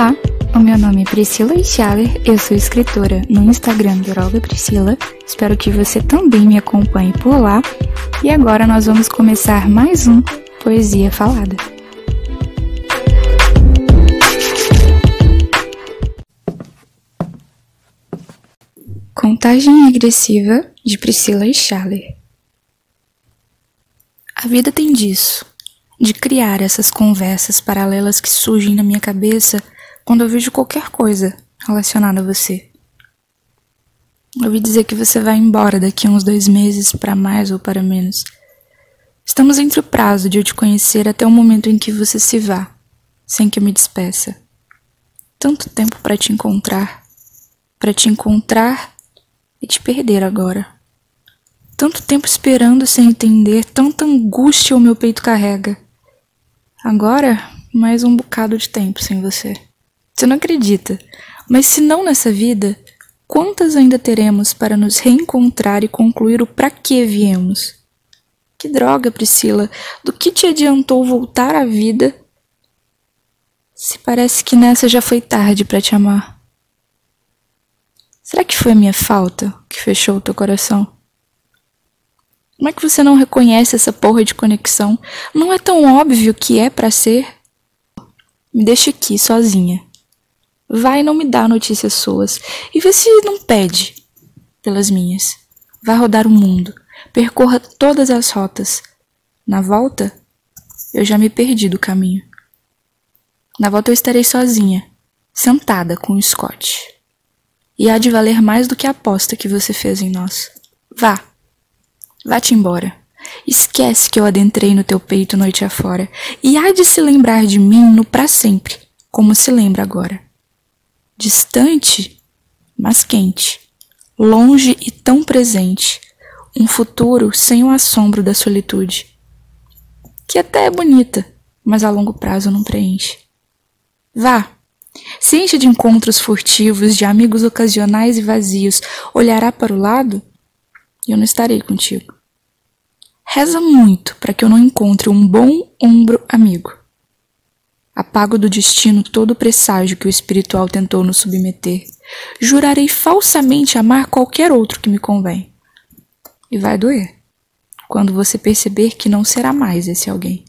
Olá, o meu nome é Priscila Schaller, eu sou escritora no Instagram Droga Priscila. Espero que você também me acompanhe por lá. E agora nós vamos começar mais um Poesia Falada. Contagem agressiva de Priscila Schaller. A vida tem disso, de criar essas conversas paralelas que surgem na minha cabeça quando eu vejo qualquer coisa relacionada a você. Eu ouvi dizer que você vai embora daqui a uns dois meses, para mais ou para menos. Estamos entre o prazo de eu te conhecer até o momento em que você se vá, sem que eu me despeça. Tanto tempo para te encontrar, para te encontrar e te perder agora. Tanto tempo esperando sem entender, tanta angústia o meu peito carrega. Agora, mais um bocado de tempo sem você. Você não acredita, mas se não nessa vida, quantas ainda teremos para nos reencontrar e concluir o para que viemos? Que droga, Priscila, do que te adiantou voltar à vida se parece que nessa já foi tarde para te amar? Será que foi a minha falta que fechou o teu coração? Como é que você não reconhece essa porra de conexão? Não é tão óbvio que é para ser? Me deixa aqui sozinha. Vai não me dá notícias suas e vê se não pede pelas minhas. Vai rodar o mundo, percorra todas as rotas. Na volta, eu já me perdi do caminho. Na volta eu estarei sozinha, sentada com o Scott. E há de valer mais do que a aposta que você fez em nós. Vá. Vá-te embora. Esquece que eu adentrei no teu peito noite afora, e há de se lembrar de mim no para sempre, como se lembra agora distante, mas quente, longe e tão presente, um futuro sem o assombro da solitude, que até é bonita, mas a longo prazo não preenche. Vá, se enche de encontros furtivos, de amigos ocasionais e vazios, olhará para o lado e eu não estarei contigo. Reza muito para que eu não encontre um bom ombro amigo Apago do destino todo o presságio que o espiritual tentou nos submeter. Jurarei falsamente amar qualquer outro que me convém. E vai doer quando você perceber que não será mais esse alguém.